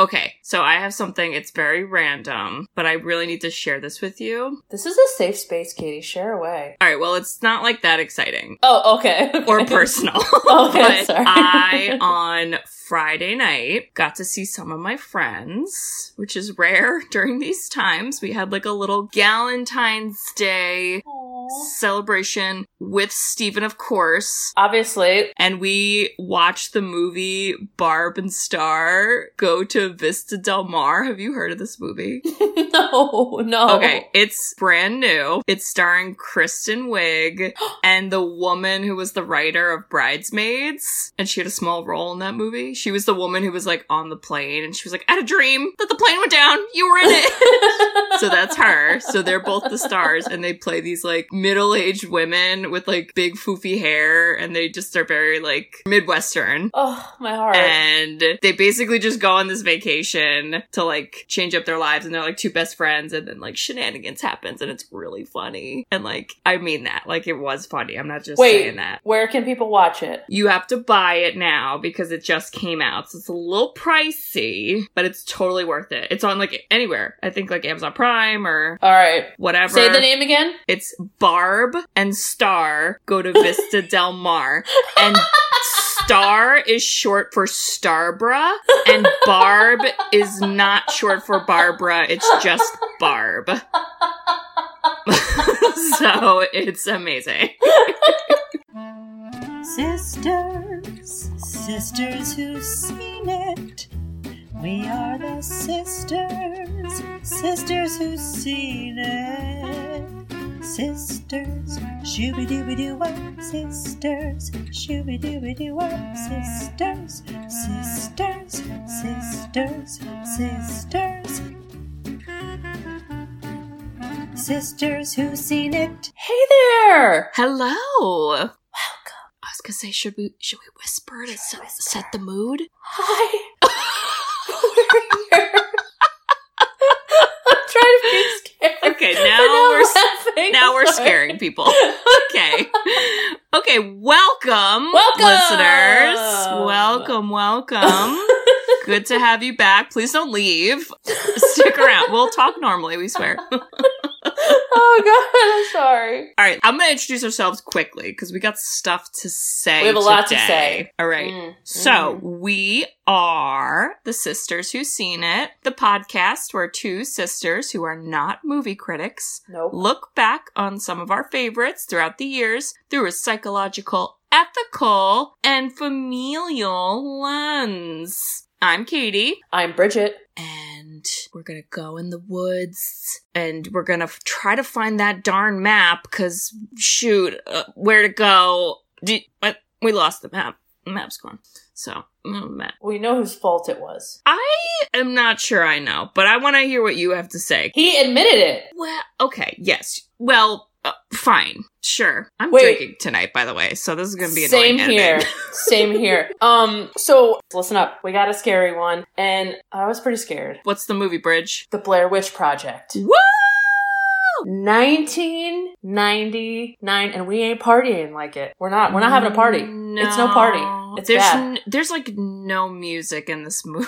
Okay, so I have something, it's very random, but I really need to share this with you. This is a safe space, Katie. Share away. All right, well, it's not like that exciting Oh, okay. or personal. Okay, but sorry. I, on Friday night, got to see some of my friends, which is rare during these times. We had like a little Galentine's Day Aw. Celebration with Steven, of course. Obviously, And we watched the movie Barb and Star go to Vista Del Mar. Have you heard of this movie? no, no. Okay, it's brand new. It's starring Kristen Wiig and the woman who was the writer of Bridesmaids. And she had a small role in that movie. She was the woman who was like on the plane and she was like, I had a dream that the plane went down. You were in it. so that's her. So they're both the stars and they play these like middle-aged women with like big foofy hair and they just are very like Midwestern. oh, my heart. And they basically just go on this vacation to like change up their lives and they're like two best friends and then like shenanigans happens and it's really funny. And like I mean that. Like it was funny. I'm not just Wait. saying that. Where can people watch it? You have to buy it now because it just came out. So it's a little pricey, but it's totally worth it. It's on like anywhere. I think like Amazon Prime or All right. whatever. Say the name again. It's Barb and Star go to Vista Del Mar. And Star is short for Starbra, and Barb is not short for Barbara. It's just Barb. so it's amazing. Sisters, sisters who've seen it. We are the sisters, sisters who've seen it. Sisters, shooby dooby doo wop, sisters, shooby dooby doo wop, sisters, sisters, sisters, sisters. Sisters who've seen it. Hey there. Hello. Welcome. I was gonna say, should we should we whisper to set, set the mood? Hi. We're here. I'm trying to be. Okay, now we're now we're scaring people. Okay. Okay, welcome, Welcome. listeners. Welcome, welcome. Good to have you back. Please don't leave. Stick around. We'll talk normally, we swear. oh god, I'm sorry. All right, I'm going to introduce ourselves quickly because we got stuff to say. We have a lot to say. All right. Mm, So, mm. we are the Sisters Who Seen It, the podcast where two sisters who are not movie critics nope. look back on some of our favorites throughout the years through a psychological, ethical, and familial lens. I'm Katie, I'm Bridget. and we're gonna go in the woods and we're gonna f- try to find that darn map because, shoot, uh, where to go? Did, what? We lost the map. The map's gone. So, map. We know whose fault it was. I am not sure I know, but I want to hear what you have to say. He admitted it. Well, okay, yes. Well, uh, fine, sure. I'm Wait. drinking tonight, by the way, so this is gonna be Same here. Same here. Um, so listen up. We got a scary one, and I was pretty scared. What's the movie bridge? The Blair Witch Project. Woo! 1999, and we ain't partying like it. We're not. We're not having a party. It's no party. It's there's n- there's like no music in this movie.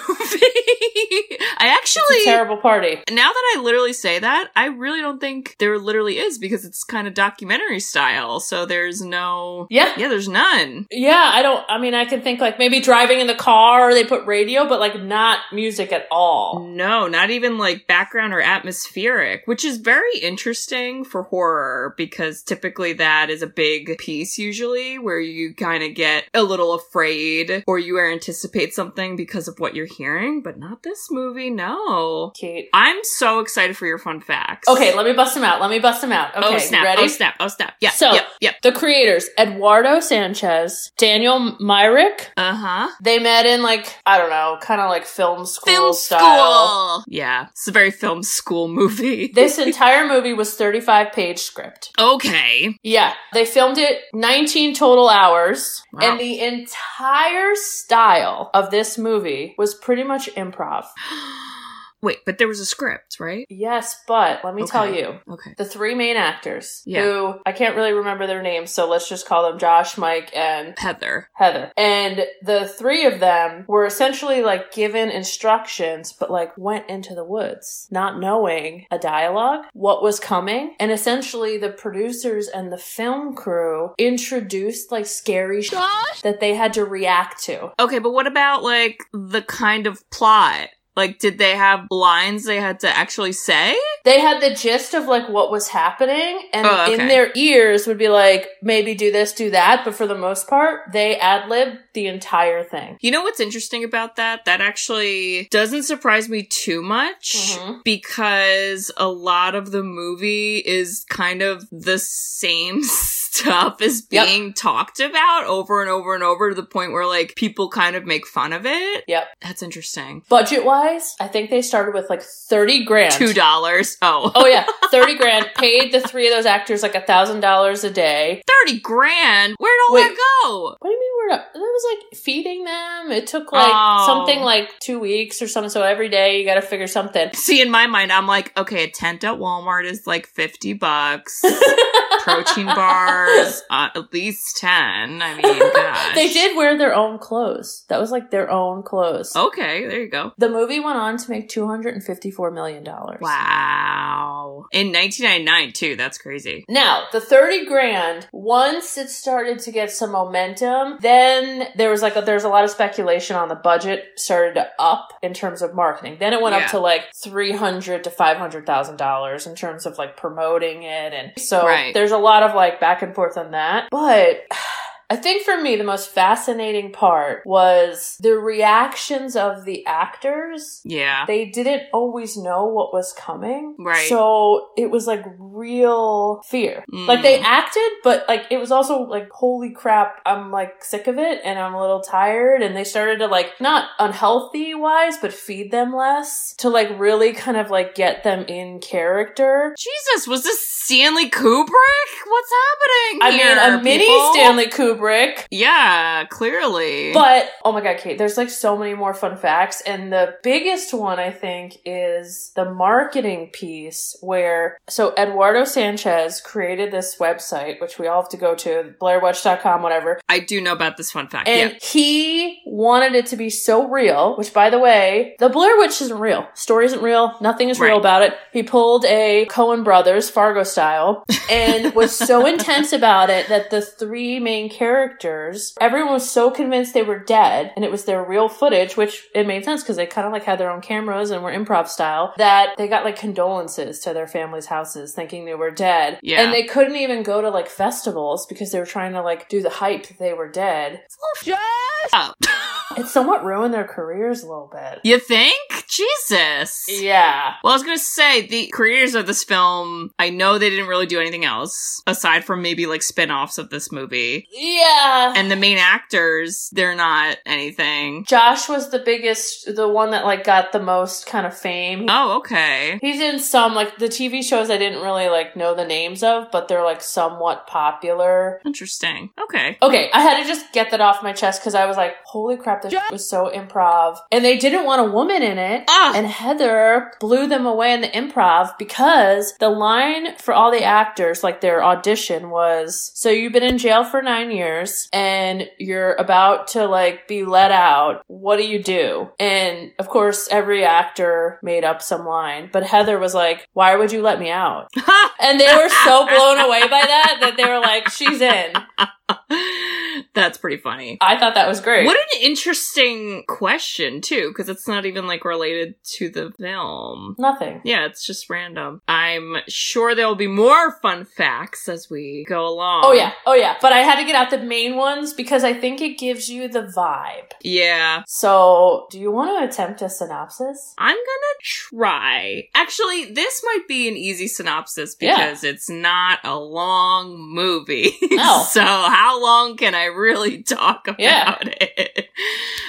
I actually It's a terrible party. now that I literally say that, I really don't think there literally is because it's kind of documentary style. So there's no Yeah. yeah, there's none. Yeah, I don't. I mean, I can think like maybe driving in the car, they put radio, but like not music at all. No, not even like background or atmospheric, which is very interesting for horror because typically that is a big piece usually where you kind of get a little afraid or you anticipate something because of what you're hearing, but not this movie, no. Kate. I'm so excited for your fun facts. Okay, let me bust them out. Let me bust them out. Okay, oh snap! ready? Oh snap! Oh snap! Yeah. So- yep. Yep. The creators, Eduardo Sanchez, Daniel Myrick, Uh huh. they met in like, I don't know, kind of like film school Film style. school. Yeah, it's a very film school movie. This entire movie was 35 page script. okay. Yeah, they filmed it 19 total hours, Wow. and the entire style of this movie was pretty much improv. Wait, but there was a script, right? Yes, but let me tell you. Okay. The three main actors, Yeah. who I can't really remember their names, so let's just call them Josh, Mike, and Heather. Heather. And the three of them were essentially like given instructions, but like went into the woods, not knowing a dialogue, what was coming. And essentially the producers and the film crew introduced like scary shit that they had to react to. Okay, but what about like the kind of plot? Like, did they have lines they had to actually say? They had the gist of like what was happening and Oh, okay. in their ears would be like, maybe do this, do that. But for the most part, they ad libbed the entire thing. You know what's interesting about that? That actually doesn't surprise me too much Mhm. because a lot of the movie is kind of the same stuff Yep. being talked about over and over and over to the point where like people kind of make fun of it. Yep. That's interesting. Budget wise, I think they started with like 30 grand. Two dollars. Oh. Oh yeah, 30 grand. Paid the three of those actors like a thousand dollars a day. 30 grand? Where'd all Wait. that go? What do you mean not? Was like feeding them. It took like Oh. something like two weeks or something. So every day you got to figure something. See, in my mind, I'm like, okay, a tent at Walmart is like 50 bucks. Protein bars, uh, at least 10. I mean, gosh. they did wear their own clothes. That was like their own clothes. Okay, there you go. The movie went on to make $254 million. Wow. In 1999, too. That's crazy. Now, the 30 grand, once it started to get some momentum, then there was like, a, there's a lot of speculation on the budget started to up in terms of marketing. Then it went Yeah. up to like 300 to $500,000 in terms of like promoting it. And so Right. there's a lot of like back and forth on that. But I think for me, the most fascinating part was the reactions of the actors Yeah. they didn't always know what was coming. Right. So it was like real fear. Mm. Like they acted, but like it was also like, holy crap, I'm like sick of it and I'm a little tired. And they started to like, not unhealthy wise, but feed them less to like really kind of like get them in character. Jesus, was this Stanley Kubrick? What's happening I mean, a mini? Stanley Kubrick. Yeah, clearly. But oh my god, Kate, there's like so many more fun facts. And the biggest one I think is the marketing piece where so Eduardo Sanchez created this website, which we all have to go to, blairwitch.com, whatever. I do know about this fun fact. And yeah. he wanted it to be so real, which by the way, the Blair Witch isn't real. Story isn't real. Nothing is real about it. He pulled a Coen Brothers Fargo style and was so intense about it that the three main characters, everyone was so convinced they were dead and it was their real footage, which it made sense because they kind of like had their own cameras and were improv style, that they got like condolences to their families' houses thinking they were dead. Yeah. And they couldn't even go to like festivals because they were trying to like do the hype that they were dead. Oh. It somewhat ruined their careers a little bit. you think? Jesus. Yeah. Well, I was gonna say the creators of this film. I know they didn't really do anything else aside from maybe like spin-offs of this movie. Yeah. And the main actors, they're not anything. Josh was the biggest, the one that like got the most kind of fame. Oh, okay. He's in some like the TV shows I didn't really like know the names of, but they're like somewhat popular. Interesting. Okay. Okay, I had to just get that off my chest because I was like, holy crap, this was so improv. And they didn't want a woman in it. Ah. And Heather blew them away in the improv because the line for all the actors, like their audition was, so you've been in jail for nine years and you're about to like be let out. What do you do? And of course, every actor made up some line, but Heather was like, why would you let me out? And they were so blown away by that that they were like, she's in. That's pretty funny. I thought that was great. What an interesting question, too, because it's not even like related to the film. Nothing. Yeah, it's just random. I'm sure there'll be more fun facts as we go along. Oh yeah, oh yeah. But I had to get out the main ones because I think it gives you the vibe. Yeah. So, do you want to attempt a synopsis? I'm gonna try. Actually, this might be an easy synopsis Yeah. because it's not a long movie. No. so how long can I really talk about Yeah. it?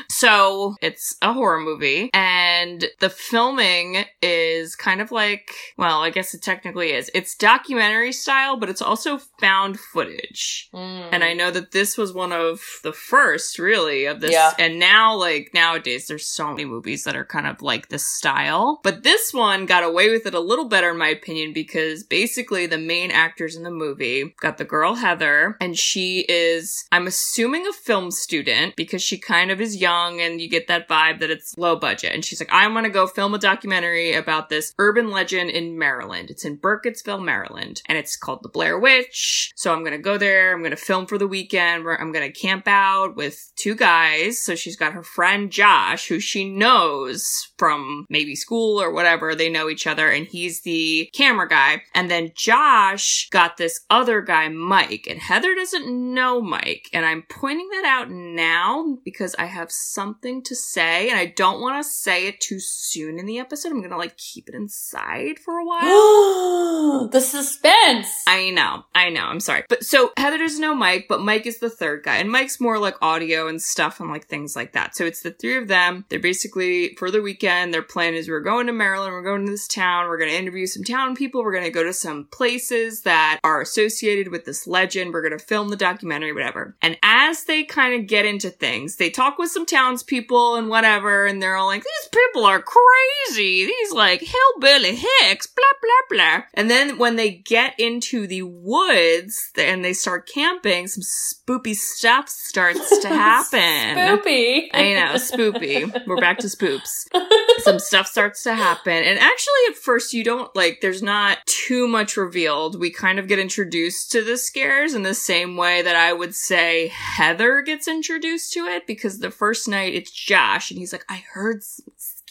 So it's a horror movie, and the filming is kind of like, well, I guess it technically is. It's documentary style, but it's also found footage. Mm. And I know that this was one of the first, really, of this. Yeah. And now, like, nowadays, there's so many movies that are kind of like this style. But this one got away with it a little better, in my opinion, because basically the main actors in the movie got the girl Heather, and she is, I'm assuming, a film student because she kind of is young and you get that vibe that it's low budget. And she's like, I want to go film a documentary about this urban legend in Maryland. It's in Burkittsville, Maryland, and it's called The Blair Witch. So I'm going to go there. I'm going to film for the weekend where I'm going to camp out with two guys. So she's got her friend Josh, who she knows from maybe school or whatever. They know each other, and he's the camera guy. And then Josh got this other guy, Mike, and Heather doesn't know Mike. And I'm pointing that out now because I have something to say, and I don't want to say it too soon in the episode. I'm going to like keep it inside for a while. the suspense. I know, I know. I'm sorry, but so Heather doesn't know Mike, but Mike is the third guy, and Mike's more like audio and stuff and like things like that. So it's the three of them. They're basically for the weekend. Their plan is we're going to Maryland. We're going to this town. We're going to interview some town people. We're going to go to some places that are associated with this legend. We're going to film the documentary, whatever. And as they kind of get into things, they talk with some townspeople and whatever, and they're all like, "These people are crazy. These like hillbilly hicks." Blah blah blah. And then when they get into the woods and they start camping, some spoopy stuff starts to happen. Spoopy. I know, spoopy. We're back to spoops. Some stuff starts to happen. And actually, at first, you don't like, there's not too much revealed. We kind of get introduced to the scares in the same way that I would say Heather gets introduced to it because the first night it's Josh and he's like, I heard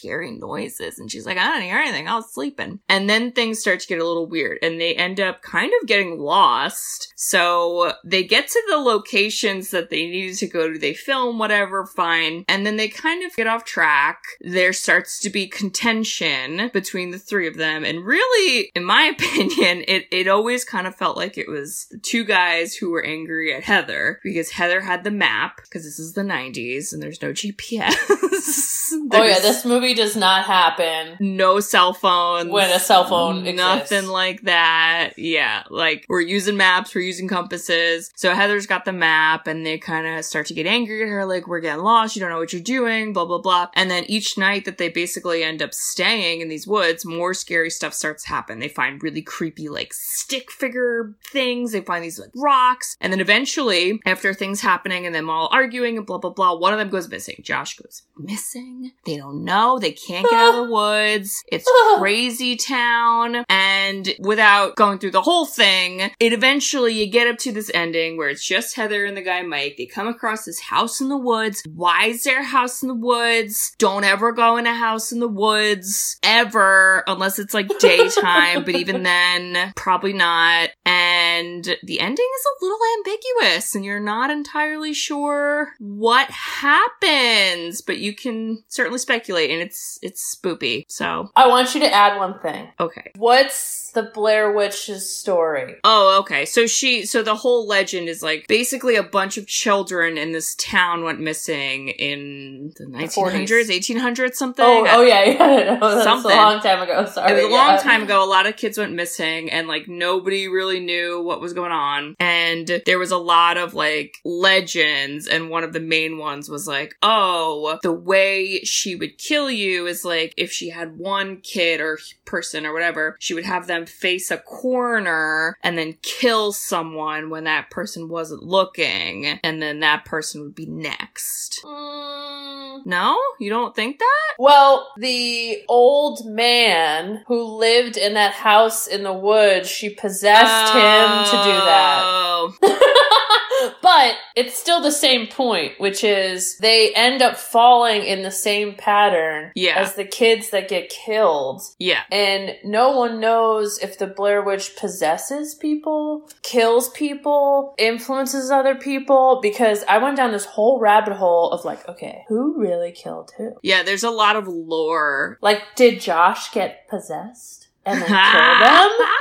scary noises. And she's like, I didn't hear anything. I was sleeping. And then things start to get a little weird and they end up kind of getting lost. So they get to the locations that they needed to go to. They film whatever, fine. And then they kind of get off track. There starts to be contention between the three of them. And really, in my opinion, it, it always kind of felt like it was the two guys who were angry at Heather because Heather had the map because this is the 90s and there's no GPS. Oh yeah, this movie does not happen. no cell phones. When a cell phone Nothing exists. like that. Yeah. Like we're using maps, we're using compasses. So Heather's got the map and they kind of start to get angry at her, like, we're getting lost, you don't know what you're doing, blah, blah, blah. And then each night that they basically end up staying in these woods, more scary stuff starts to happen. They find really creepy, like, stick figure things. They find these, like, rocks. And then eventually, after things happening and them all arguing and blah, blah, blah, one of them goes missing. Josh goes missing. They don't know. They can't get out of the woods. It's crazy town. And without going through the whole thing, it eventually, you get up to this ending where it's just Heather and the guy Mike. They come across this house in the woods. Why is there a house in the woods? Don't ever go in a house in the woods ever unless it's like daytime, but even then, probably not. And the ending is a little ambiguous and you're not entirely sure what happens, but you can certainly speculate and it's, it's spoopy. So, I want you to add one thing. okay. What's the Blair Witch's story? Oh, okay. So she, so the whole legend is like basically a bunch of children in this town went missing in the 1900s, 1800s, something. Oh, oh yeah, yeah. No, Something. a long time ago. Sorry. It was a long time ago. A lot of kids went missing and like nobody really knew what was going on. And there was a lot of like legends. And one of the main ones was like, oh, the way she would kill you is like if she had one kid or person or whatever, she would have them face a corner and then kill someone when that person wasn't looking. And then that person would be next. Mm, No? You don't think that? Well, the old man who lived in that house in the woods, she possessed him to do that. Oh. but it's still the same point, which is they end up falling in the same pattern Yeah. as the kids that get killed. Yeah. And no one knows if the Blair Witch possesses people, kills people, influences other people, because I went down this whole rabbit hole of like, okay, who really killed who? Yeah, there's a lot of lore. Like, did Josh get possessed and then kill them?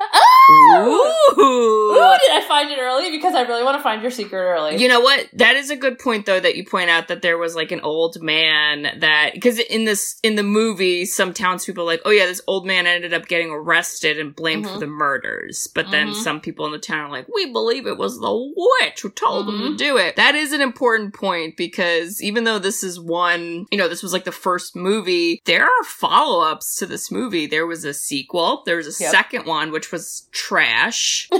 Oh, Ooh. Ooh, did I find it early? Because I really want to find your secret early. You know what? That is a good point though that you point out that there was like an old man that because in this in the movie some townspeople are like, oh yeah, this old man ended up getting arrested and blamed for Mhm. the murders. But then Mhm. some people in the town are like, we believe it was the witch who told them Mhm. to do it. That is an important point because even though this is one, you know, this was like the first movie, there are follow-ups to this movie. There was a sequel, there was a Yep. second one which was trash.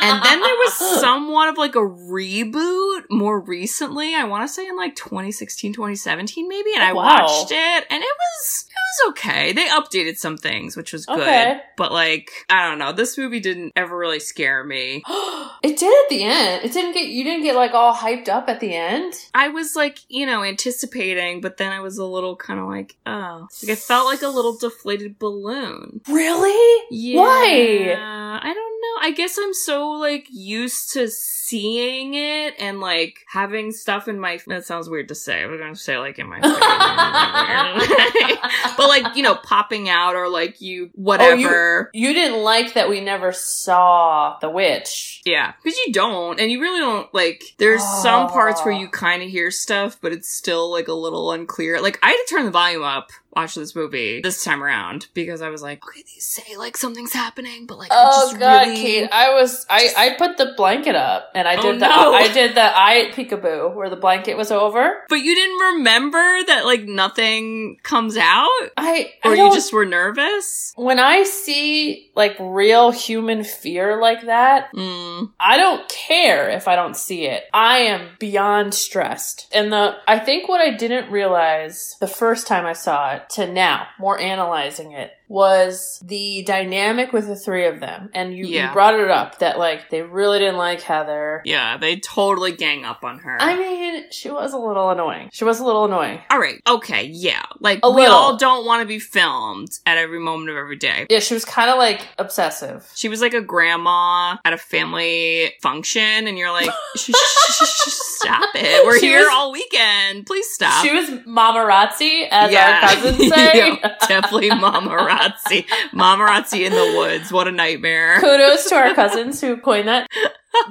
And then there was somewhat of like a reboot more recently. I want to say in like 2016, 2017 maybe. And oh, I Wow. watched it and it was, it was okay. They updated some things, which was good. Okay. But like, I don't know. This movie didn't ever really scare me. it did at the end. It didn't get you didn't get like all hyped up at the end. I was like, you know, anticipating, but then I was a little kind of like, oh, like I felt like a little deflated balloon. Really? Yeah. Why? I don't know. I guess I'm so like used to seeing it and like having stuff in my. That sounds weird to say. I'm gonna say like in my but like you know, popping out or like oh, you whatever. You didn't like that we never saw the witch. Yeah, because you don't, and you really don't like. There's some parts where Oh. you ah. kind of hear stuff, but it's still like a little unclear. Like I had to turn the volume up watching this movie this time around because I was like, okay, they say like something's happening, but like, I Oh just god, really- Kate! I was I I put the blanket up and I Oh, did the no. I did the eye peekaboo where the blanket was over. But you didn't remember that like nothing comes out, I or you just were nervous. when I see like real human fear like that, Mm. I don't care if I don't see it. I am beyond stressed. And the I think what I didn't realize the first time I saw it to now, more analyzing it, was the dynamic with the three of them. And you, Yeah. you brought it up that like they really didn't like Heather. Yeah, they totally gang up on her. I mean, she was a little annoying. She was a little annoying. all right, okay, yeah, like A we little. all don't want to be filmed at every moment of every day. Yeah, she was kind of like obsessive. She was like a grandma at a family function, and you're like, "Sh- sh- sh- sh- stop it. We're She here was- all weekend. Please stop. She was mamarazzi, as our cousins say. Yeah, definitely mamarazzi. Mamarazzi in the woods. What a nightmare. Kudos to our cousins who coined that.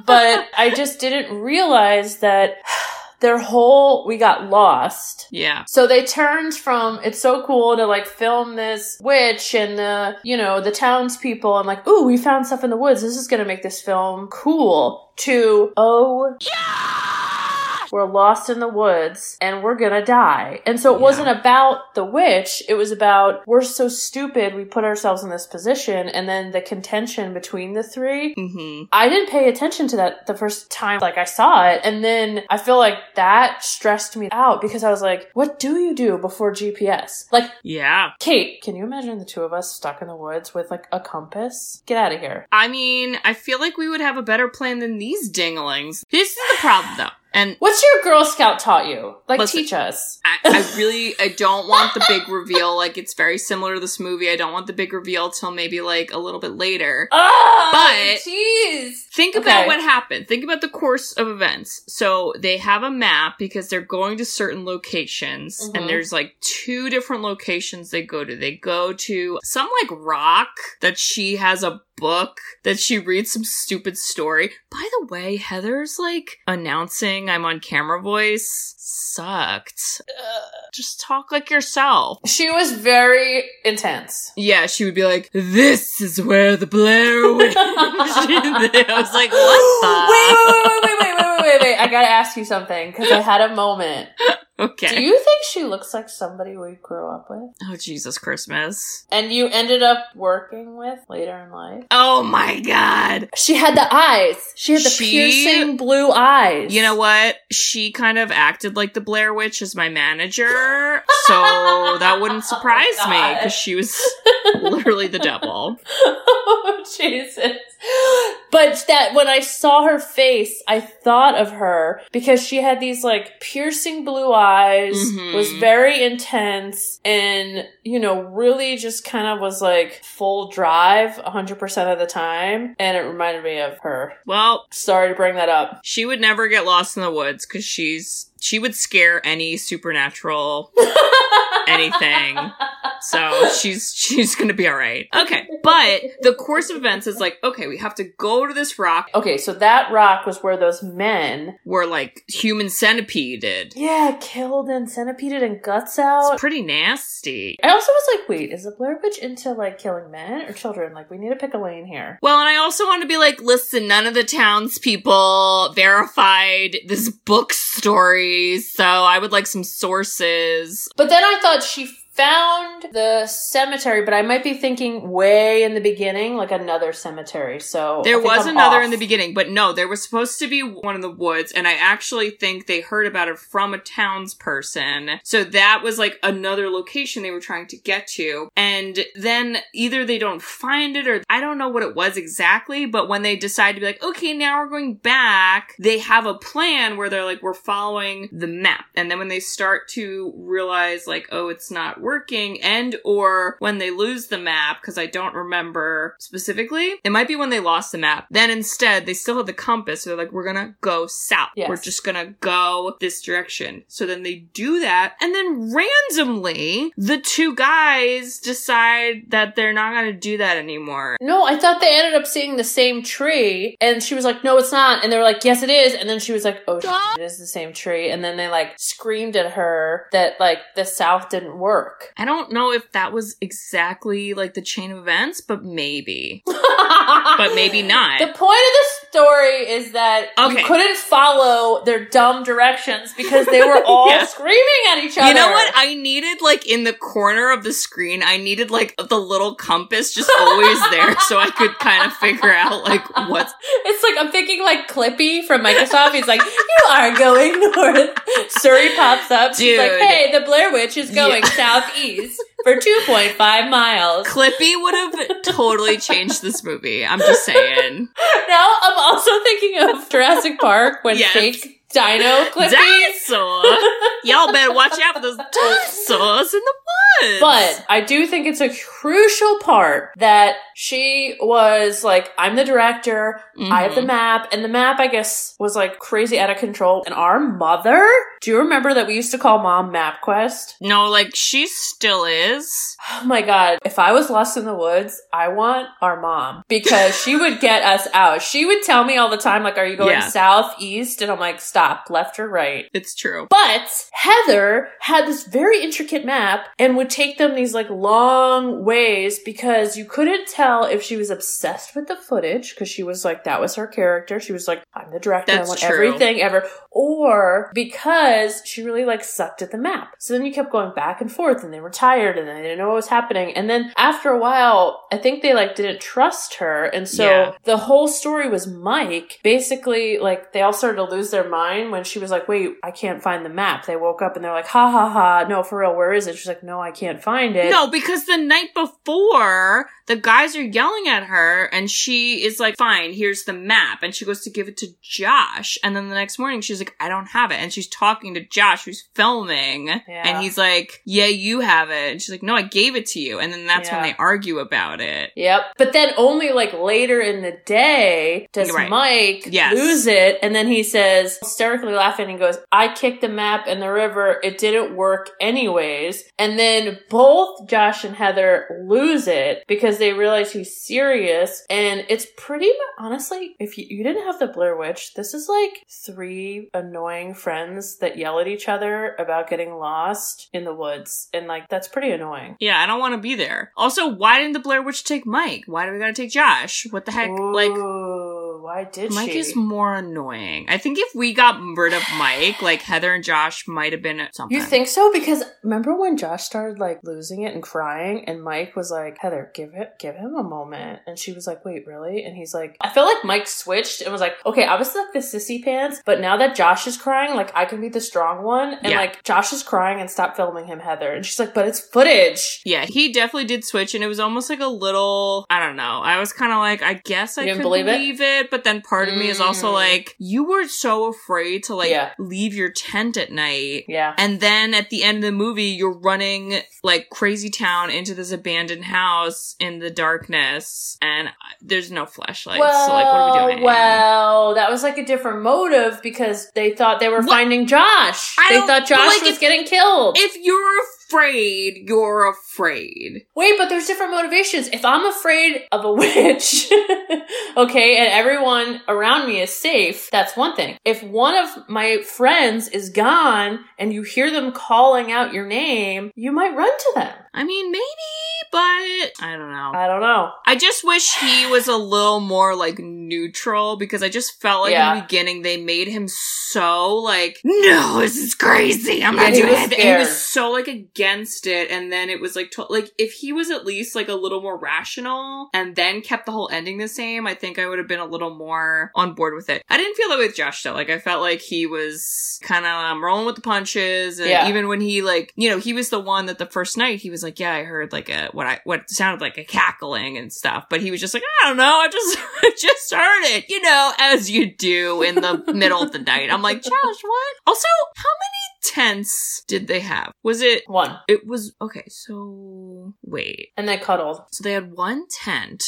But I just didn't realize that their whole we got lost. Yeah. So they turned from it's so cool to like film this witch and the you know the townspeople and like ooh we found stuff in the woods this is gonna make this film cool to oh we're lost in the woods and we're gonna die. And so it Yeah. wasn't about the witch, it was about we're so stupid, we put ourselves in this position, and then the contention between the three. hmm I didn't pay attention to that the first time like I saw it, and then I feel like that stressed me out because I was like, what do you do before GPS? Like, Yeah. Kate, can you imagine the two of us stuck in the woods with like a compass? Get out of here. I mean, I feel like we would have a better plan than these dinglings. This is the problem, though. And What's your Girl Scout taught you? Like, Listen. teach us. I, I really, I don't want the big reveal. Like, it's very similar to this movie. I don't want the big reveal till maybe like a little bit later. Oh, But- jeez. Think Okay. about what happened. Think about the course of events. So they have a map because they're going to certain locations, Mhm. and there's like two different locations they go to. They go to some like rock that she has a book that she reads some stupid story. By the way, Heather's like announcing I'm on camera voice sucked. Just talk like yourself. She was very intense. Yeah, she would be like, "This is where the Blair Witch." I was like, "What the?" wait, wait, wait, wait, wait, wait, wait, wait. I gotta ask you something because I had a moment. Okay. Do you think she looks like somebody we grew up with? oh Jesus Christmas. And you ended up working with later in life? Oh my god. She had the eyes. She had the She- piercing blue eyes. You know what? She kind of acted like the Blair Witch as my manager, so that wouldn't surprise Oh, me because she was literally the devil. oh, Jesus. But that when I saw her face, I thought of her because she had these like piercing blue eyes, Mhm. was very intense, and you know, really just kind of was like full drive 100% of the time. And it reminded me of her. Well, Sorry to bring that up. she would never get lost in the woods because she's she would scare any supernatural anything. So she's she's gonna be alright. Okay. But the course of events is like, okay, we have to go to this rock Okay, so that rock was where those men, were like human centipede did. yeah, killed and centipeded and guts out. It's pretty nasty. I also was like, wait, is the Blair Witch into like killing men or children? Like, we need to pick a lane here. Well, and I also want to be like, listen, none of the townspeople verified this book story, so I would like some sources. But then I thought she found the cemetery, but I might be thinking way in the beginning, like another cemetery. So There was I'm another off. in the beginning, but no, there was supposed to be one in the woods, and I actually think they heard about it from a townsperson. So that was like another location they were trying to get to. And then either they don't find it or I don't know what it was exactly, but when they decide to be like, okay, now we're going back, they have a plan where they're like, we're following the map. And then when they start to realize like, oh, it's not working and or when they lose the map, because I don't remember specifically, it might be when they lost the map. Then instead, they still have the compass. So they're like, we're gonna go south. Yes. We're just gonna go this direction. So then they do that. And then randomly, the two guys decide that they're not gonna do that anymore. No, I thought they ended up seeing the same tree, and she was like, "No, it's not," and they were like, "Yes, it is," and then she was like, "Oh, shit, it is the same tree," and then they like screamed at her that like the south didn't work. I don't know if that was exactly like the chain of events, but maybe. But maybe not. The point of the story is that Okay. you couldn't follow their dumb directions because they were all Yeah. screaming at each other. You know what? I needed like in the corner of the screen, I needed like the little compass just always there so I could kind of figure out like what's It's like I'm thinking like Clippy from Microsoft. He's like, "You are going north." Siri pops up. She's like, "Hey, the Blair Witch is going Yeah. southeast for 2.5 miles." Clippy would have totally changed this movie. I'm just saying. Now I'm also thinking of Jurassic Park when Yes. fake Dino Clippy. Dinosaur! Y'all better watch out for those dinosaurs in the woods. But I do think it's a crucial part that she was like, I'm the director, I have the Mhm. map, and the map, I guess, was like crazy out of control. And our mother, do you remember that we used to call mom MapQuest? no, like she still is. Oh my god, if I was lost in the woods, I want our mom because she would get us out. She would tell me all the time, like, are you going Yeah. south, east? And I'm like, stop, left or right. It's true. But Heather had this very intricate map and would take them these like long ways because you couldn't tell if she was obsessed with the footage because she was like, that was her character. She was like, I'm the director. That's I want true. everything ever. Or because she really like sucked at the map. So then you kept going back and forth and they were tired and they didn't know what was happening. And then after a while, I think they like didn't trust her. And so Yeah. the whole story was Mike. Basically, like they all started to lose their mind when she was like, wait, I can't find the map. They woke up and they're like, ha ha ha, no, for real, where is it? She's like, no, I can't find it. No, because the night before, the guys are yelling at her, and she is like, fine, here's the map. And she goes to give it to Josh. And then the next morning, she's like, I don't have it. And she's talking to Josh, who's filming. And he's like, yeah, you have it. And she's like, no, I gave it to you. And then that's when they argue about it. Yep. But then only like later in the day does Right. Mike Yes. lose it. And then he says, hysterically laughing, he goes, I kicked the map in the river. It didn't work anyways. And then both Josh and Heather lose it because they realize he's serious. And it's pretty, honestly, if you, you didn't have the Blair Witch, this is like three annoying friends that yell at each other about getting lost in the woods. And like, that's pretty annoying. Yeah, I don't want to be there. Also, why didn't the Blair Witch take Mike? Why do we gotta take Josh? What the heck? Like, Why did Mike she? is more annoying. I think if we got rid of Mike, like Heather and Josh might have been something. You think so? Because remember when Josh started like losing it and crying, and Mike was like, "Heather, give it, give him a moment," and she was like, "Wait, really?" And he's like, "I feel like Mike switched and was like, okay, I was like the sissy pants, but now that Josh is crying, like I can be the strong one." And Yeah. like Josh is crying and stop filming him, Heather, and she's like, "But it's footage." Yeah, he definitely did switch, and it was almost like a little. I don't know. I was kind of like, I guess I could believe believe, it? it? But then part of me is also Mm. like, you were so afraid to like Yeah. leave your tent at night. Yeah. And then at the end of the movie, you're running like crazy town into this abandoned house in the darkness, and there's no flashlights. Well, so like, what are we doing? well, that was like a different motive because they thought they were What? finding Josh. I They thought Josh like, was if- getting killed. if you're afraid, you're afraid. Wait, but there's different motivations. If I'm afraid of a witch, okay, and everyone around me is safe, that's one thing. If one of my friends is gone and you hear them calling out your name, you might run to them. I mean, maybe, but I don't know. I don't know. I just wish he was a little more like neutral because I just felt like in the beginning they made him so like, no, this is crazy. I'm Yeah, not he doing it. And he was so like against it. And then it was like, to- like if he was at least like a little more rational and then kept the whole ending the same, I think I would have been a little more on board with it. I didn't feel that with Josh though. Like I felt like he was kind of um, rolling with the punches. And Yeah. even when he like, you know, he was the one that the first night he was like, yeah, I heard like a, what I, what sounded like a cackling and stuff. But he was just like, I don't know. I just, I just heard it, you know, as you do in the middle of the night. I'm like, Josh, what? Also, how many tents did they have? Was it, One. it was, okay, so wait. And they cuddled. So they had one tent.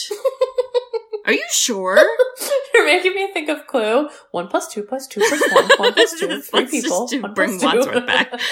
Are you sure? Making me think of Clue. One plus two plus two plus one. One plus two. Three people. One bring plus two. Wadsworth back.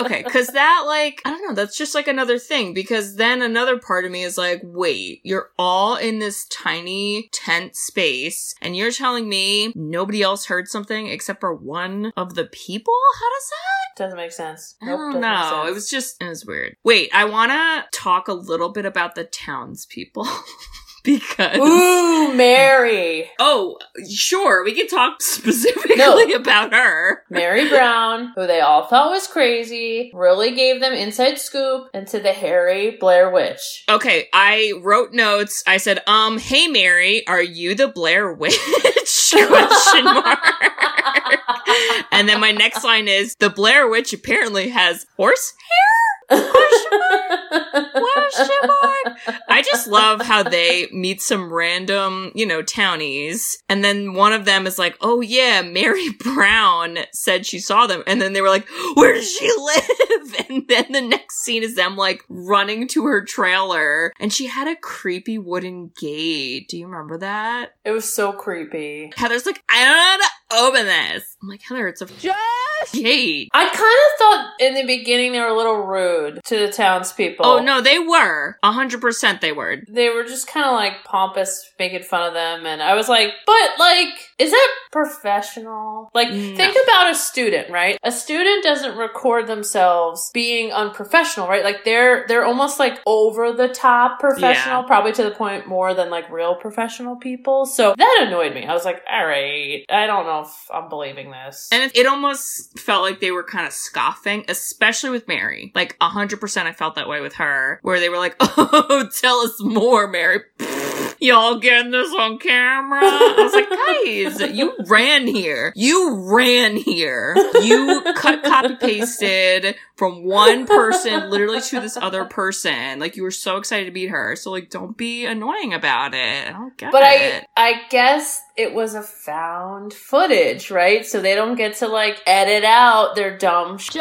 Okay, because that, like, I don't know, that's just like another thing. Because then another part of me is like, wait, you're all in this tiny tent space, and you're telling me nobody else heard something except for one of the people? How does that? Doesn't make sense. I don't know. It was just, it was weird. Wait, I want to talk a little bit about the townspeople. because. Ooh, Mary. Oh, sure. We can talk specifically No. about her. Mary Brown, who they all thought was crazy, really gave them inside scoop into the Harry Blair Witch. Okay, I wrote notes. I said, um, hey Mary, are you the Blair Witch? Question mark. and then my next line is, the Blair Witch apparently has horse Question mark? I just love how they meet some random, you know, townies. And then one of them is like, oh yeah, Mary Brown said she saw them. And then they were like, where does she live? And then the next scene is them like running to her trailer. And she had a creepy wooden gate. Do you remember that? It was so creepy. Heather's like, I don't know open this. I'm like, Heather, it's a Josh! gate. I kind of thought in the beginning they were a little rude to the townspeople. Oh no, they were. A hundred percent they were. They were just kind of like pompous, making fun of them, and I was like, but like, is that professional? Like, No. think about a student, right? A student doesn't record themselves being unprofessional, right? Like they're they're almost like over the top professional, Yeah. probably to the point more than like real professional people. So that annoyed me. I was like, all right, I don't know if I'm believing this. And it, it almost felt like they were kind of scoffing, especially with Mary. Like, 100% I felt that way with her, where they were like, oh, tell us more, Mary. Y'all getting this on camera? I was like, guys, you ran here. You ran here. You cut, copy pasted from one person literally to this other person. Like, you were so excited to meet her. So, like, don't be annoying about it. I don't get But it. I I guess it was a found footage, right? So they don't get to like edit out their dumb sh-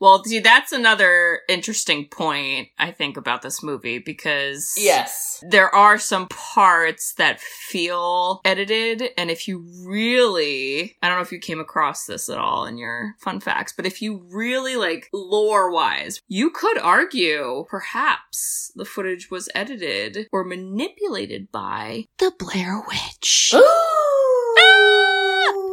Well, see, that's another interesting point, I think, about this movie because. Yes. There are some parts that feel edited, and if you really, I don't know if you came across this at all in your fun facts, but if you really like lore wise, you could argue perhaps the footage was edited or manipulated by the Blair Witch. Ooh.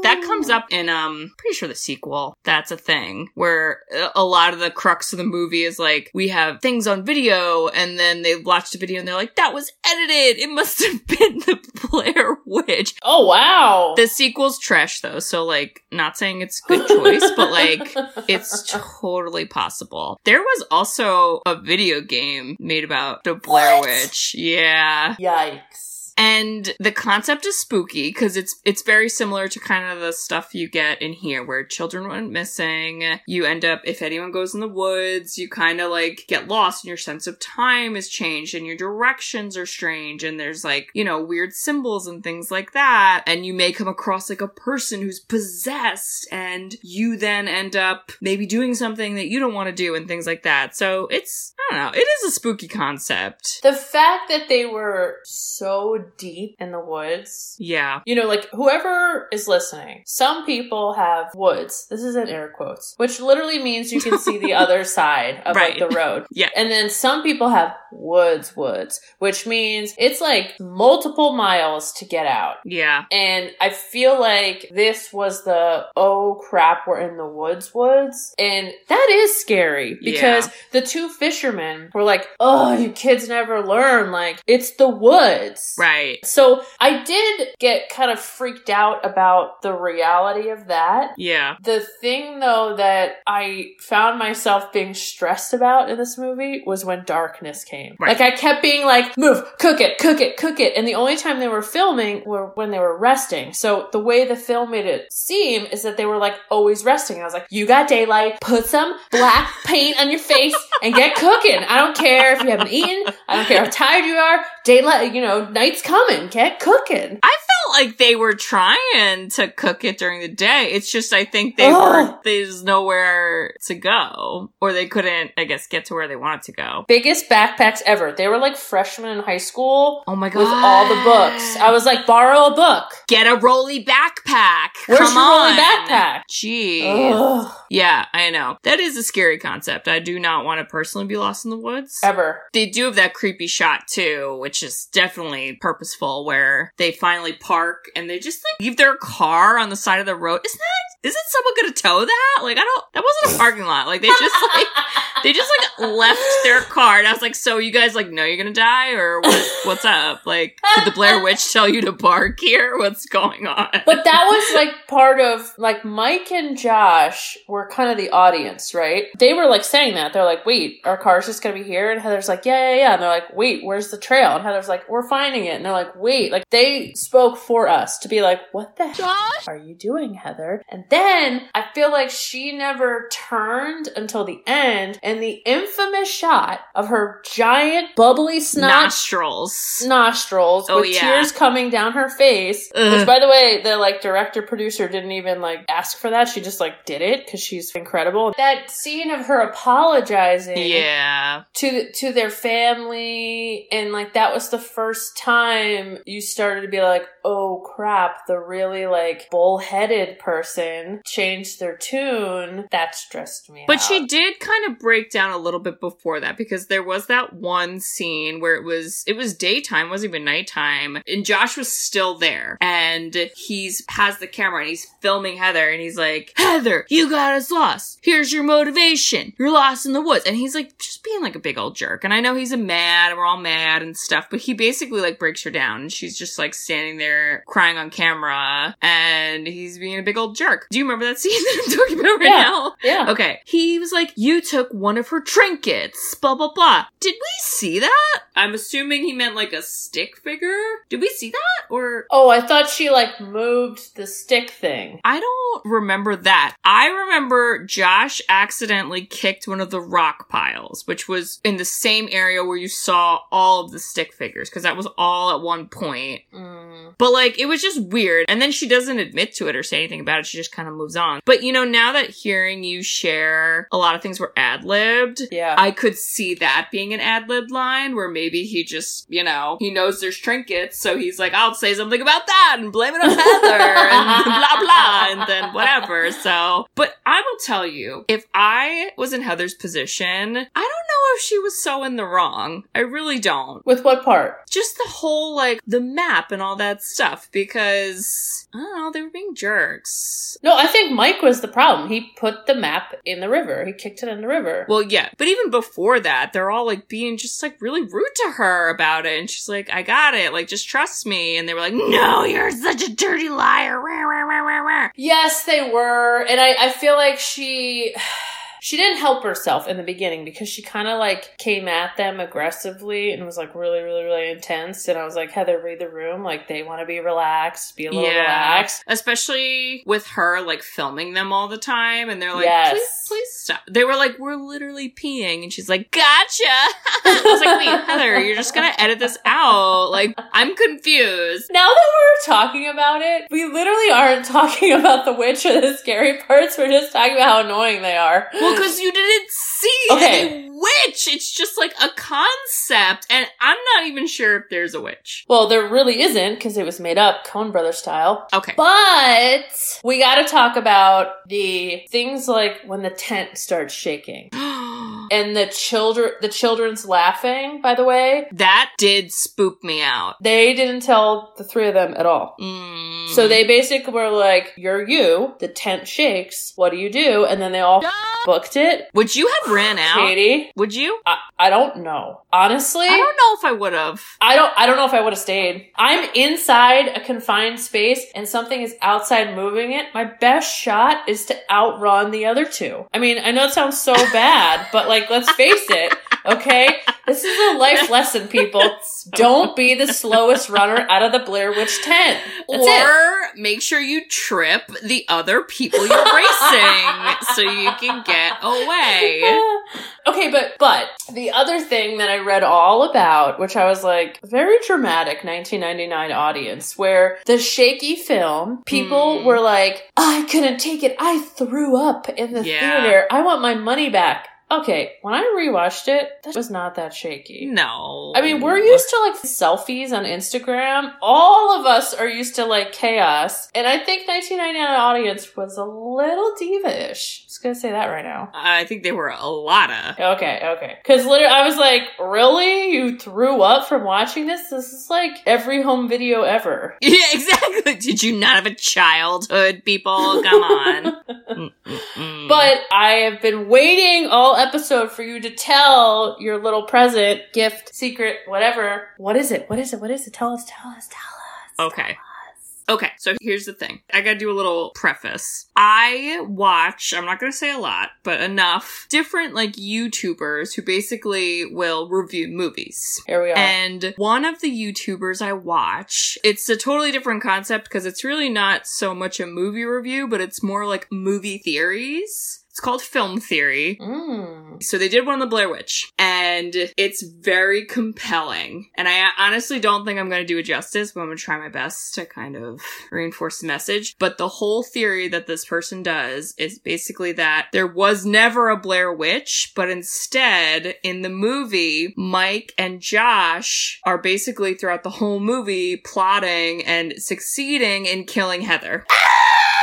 That comes up in um pretty sure the sequel. That's a thing where a- a lot of the crux of the movie is like we have things on video and then they watch the video and they're like that was edited. It must have been the Blair Witch. Oh wow. The sequel's trash though, so like not saying it's a good choice, but like it's totally possible. There was also a video game made about the Blair What? Witch. Yeah. Yikes. And the concept is spooky because it's it's very similar to kind of the stuff you get in here where children went missing. You end up if anyone goes in the woods, you kind of like get lost and your sense of time is changed and your directions are strange and there's like, you know, weird symbols and things like that. And you may come across like a person who's possessed and you then end up maybe doing something that you don't want to do and things like that. So it's I don't know, it is a spooky concept. The fact that they were so deep in the woods. Yeah. You know, like whoever is listening, some people have woods. This is in air quotes, which literally means you can see the other side of Right. like the road. Yeah. And then some people have woods, woods, which means it's like multiple miles to get out. Yeah. And I feel like this was the oh crap, we're in the woods, woods. And that is scary because Yeah. the two fishermen were like, oh, you kids never learn. Like, it's the woods. Right. So I did get kind of freaked out about the reality of that. Yeah. The thing though that I found myself being stressed about in this movie was when darkness came. Right. Like I kept being like, move, cook it, cook it, cook it. And the only time they were filming were when they were resting. So the way the film made it seem is that they were like always resting. I was like, you got daylight, put some black paint on your face and get cooking. I don't care if you haven't eaten. I don't care how tired you are. Daylight, you know, night's coming. Get cooking. I felt like they were trying to cook it during the day. It's just I think they Ugh. were there's nowhere to go. Or they couldn't, I guess, get to where they wanted to go. biggest backpacks ever. They were like freshmen in high school Oh my god. with all the books. I was like, borrow a book. Get a rolly backpack. Where's Come your rolly on. backpack? Jeez. Ugh, Yeah, I know. That is a scary concept. I do not want to personally be lost in the woods. ever. They do have that creepy shot too, which is definitely purposeful, where they finally park and they just like leave their car on the side of the road. Isn't that? Isn't someone gonna tow that? Like I don't. That wasn't a parking lot. Like they just like they just like left their car, and I was like, "So you guys like know you're gonna die, or what, what's up? Like did the Blair Witch tell you to park here? What's going on?" But that was like part of like Mike and Josh were kind of the audience, right? They were like saying that. They're like, wait, our car's just gonna be here? And Heather's like, yeah, yeah, yeah. And they're like, wait, where's the trail? And Heather's like, we're finding it. And they're like, wait, like they spoke for us to be like, what the heck are you doing, Heather? And then I feel like she never turned until the end. And the infamous shot of her giant bubbly snot Nostrils. nostrils Oh, with yeah. tears coming down her face. Ugh. Which, by the way, the like director producer didn't even like ask for that. She just like did it because she's incredible. That scene of her apologizing Yeah. to to their family and like that was the first time you started to be like oh crap the really like bullheaded person changed their tune that stressed me But out. she did kind of break down a little bit before that because there was that one scene where it was it was daytime, wasn't even nighttime, and Josh was still there, and he's has the camera and he's filming Heather, and he's like, "Heather, you got us lost. Here's your motivation. You're lost in the woods," and he's like just being like a big old jerk. And I know he's a mad, and we're all mad and stuff, but he basically like breaks her down, and she's just like standing there crying on camera, and he's being a big old jerk. Do you remember that scene that I'm talking about right Yeah. now? yeah Okay. He was like, You took one of her trinkets, blah, blah, blah. Did we see that? I'm assuming he meant like a stick figure. Did we see that? Or. oh i thought she like moved the stick thing I don't remember that. I remember Josh accidentally kicked one of the rock piles, which was in the same area where you saw all of the stick figures, because that was all at one point. Mm. But like, it was just weird. And then she doesn't admit to it or say anything about it. She just kind of moves on. But you know, now that hearing you share a lot of things were ad libbed, yeah I could see that being an ad lib line where maybe he just, you know, he knows there's trinkets, so he's like, I'll say something about that and blame it on Heather and blah blah and then whatever. So, but I will tell you, if I was in Heather's position, I don't know if she was so in the wrong. I really don't with what part just the whole like the map and all that stuff because I don't know they were being jerks. No, I think Mike was the problem. He put the map in the river. He kicked it in the river. Well, yeah, but even before that, they're all like being just like really rude to her about it, and she's like, "I got it, like just trust me," and they were like, "No, you're such a dirty liar." Yes, they were. And I, I feel like she she didn't help herself in the beginning because she kind of like came at them aggressively and was like really, really, really intense. And I was like, Heather, read the room. Like they want to be relaxed, be a little relaxed. especially with her like filming them all the time, and they're like, Yes. "Please, please stop." They were like, "We're literally peeing," and she's like, "Gotcha." I was like, "Wait, Heather, you're just gonna edit this out?" Like, I'm confused. Now that we're talking about it, we literally aren't talking about the witch or the scary parts. We're just talking about how annoying they are. Well, because you didn't see Okay. any witch. It's just like a concept, and I'm not even sure if there's a witch. well, there really isn't because it was made up Coen Brothers style. Okay. But we got to talk about the things like when the tent starts shaking and the children, the children's laughing. By the way, that did spook me out. they didn't tell the three of them at all. Mm. So they basically were like, "You're you. The tent shakes. What do you do?" And then they all booked it. would you have ran out? Katie, Would you? I, I don't know. Honestly, I don't know if I would have. I don't I don't know if I would have stayed. I'm inside a confined space and something is outside moving it. My best shot is to outrun the other two. I mean, I know it sounds so bad, but like let's face it, okay? This is a life lesson, people. Don't be the slowest runner out of the Blair Witch tent. That's it. or make sure you trip the other people you're racing so you can get away. okay, but but the other thing that I read all about, which I was like, very dramatic 1999 audience, where the shaky film, people Hmm. were like, I couldn't take it. I threw up in the Yeah. theater. I want my money back. Okay, when I rewatched it, that was not that shaky. No. I mean, we're used to like selfies on Instagram. All of us are used to like chaos. And I think 1999 audience was a little diva-ish. Just gonna say that right now. I think they were a lot of. Okay, okay. Because literally, I was like, really? You threw up from watching this? This is like every home video ever. Yeah, exactly. Did you not have a childhood, people? Come on. But I have been waiting all episode for you to tell your little present, gift, secret, whatever. What is it? What is it? What is it? Tell us, tell us, tell us. Okay. Okay, so here's the thing. I gotta do a little preface. I watch, I'm not gonna say a lot, but enough different like YouTubers who basically will review movies. Here we are. And one of the YouTubers I watch, it's a totally different concept because it's really not so much a movie review, but it's more like movie theories. It's called Film Theory. Mm. So they did one on the Blair Witch, and it's very compelling. And I honestly don't think I'm going to do it justice, but I'm going to try my best to kind of reinforce the message. But the whole theory that this person does is basically that there was never a Blair Witch, but instead, in the movie, Mike and Josh are basically throughout the whole movie plotting and succeeding in killing Heather.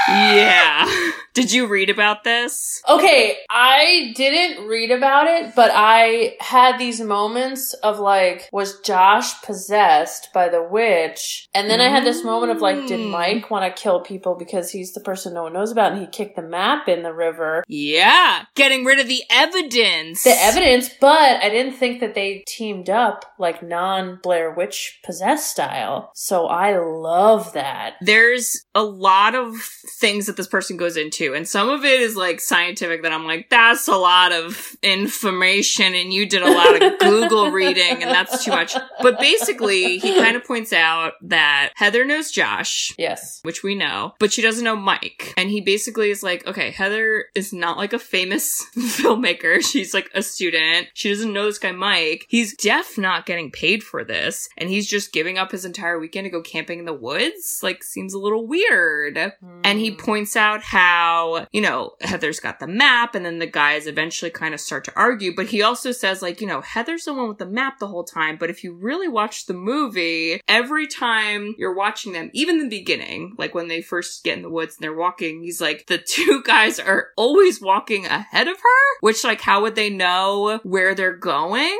Yeah. Did you read about this? Okay, I didn't read about it, but I had these moments of like, was Josh possessed by the witch? And then I had this moment of like, did Mm. Mike want to kill people because he's the person no one knows about and he kicked the map in the river? Yeah, getting rid of the evidence. The evidence, but I didn't think that they teamed up like non Blair Witch possessed style. So I love that. There's a lot of things that this person goes into, and some of it is like scientific that I'm like, that's a lot of information, and you did a lot of Google reading, and that's too much. But basically, he kind of points out that Heather knows Josh, Yes. which we know, but she doesn't know Mike. And he basically is like, okay, Heather is not like a famous filmmaker. She's like a student. She doesn't know this guy Mike. He's deaf not getting paid for this. And he's just giving up his entire weekend to go camping in the woods. Like, seems a little weird. And he Mm. points out how, you know, Heather's got the map, and then the guys eventually kind of start to argue. But he also says, like, you know, Heather's the one with the map the whole time. But if you really watch the movie, every time you're watching them, even the beginning, like when they first get in the woods and they're walking, he's like, the two guys are always walking ahead of her, which, like, how would they know where they're going?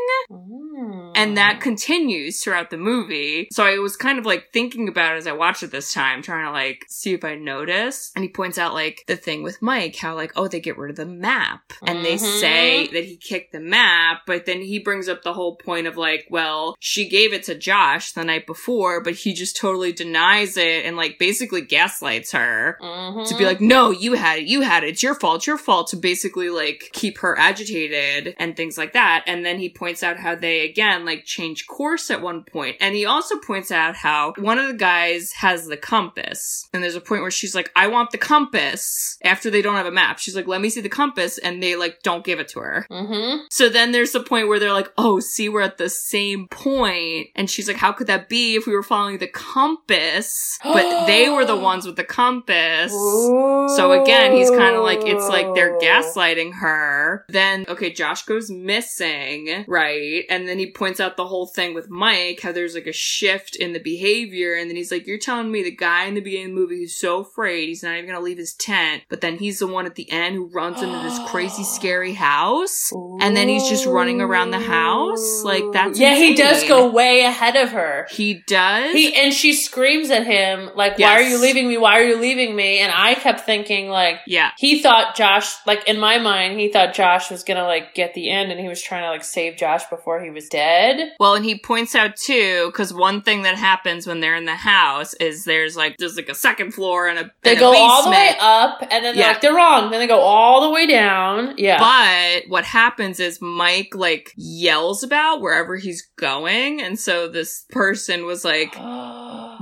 And that continues throughout the movie. So I was kind of like thinking about it as I watched it this time, trying to like see if I notice. And he points out like the thing with Mike, how like, oh, they get rid of the map. And they Mhm. say that he kicked the map, but then he brings up the whole point of like, well, she gave it to Josh the night before, but he just totally denies it and like basically gaslights her Mhm. to be like, no, you had it, you had it, it's your fault, it's your fault, to basically like keep her agitated and things like that. And then he points out how they, again, and like change course at one point. And he also points out how one of the guys has the compass. And there's a point where she's like, I want the compass after they don't have a map. She's like, let me see the compass. And they like don't give it to her. Mm-hmm. So then there's the point where they're like, oh, see, we're at the same point. And she's like, how could that be if we were following the compass? But they were the ones with the compass. So again, he's kind of like, it's like they're gaslighting her. Then, okay, Josh goes missing, right? And then he points out the whole thing with Mike, how there's like a shift in the behavior. And then he's like, you're telling me the guy in the beginning of the movie who's so afraid he's not even gonna leave his tent, but then he's the one at the end who runs into this crazy, scary house. And then he's just running around the house. Like, that's yeah. He does go way ahead of her. He does. He and she screams at him like, "Why are you leaving me? Why are you leaving me?" And I kept thinking like. yeah. He thought Josh, like in my mind, he thought Josh was gonna like get the end and he was trying to like save Josh before he was dead. Well, and he points out too, because one thing that happens when they're in the house is there's like there's like a second floor and a They and a go all the way up and then they're Yeah. like, they're wrong. Then they go all the way down. Yeah. But what happens is Mike like yells about wherever he's going, and so this person was like, oh.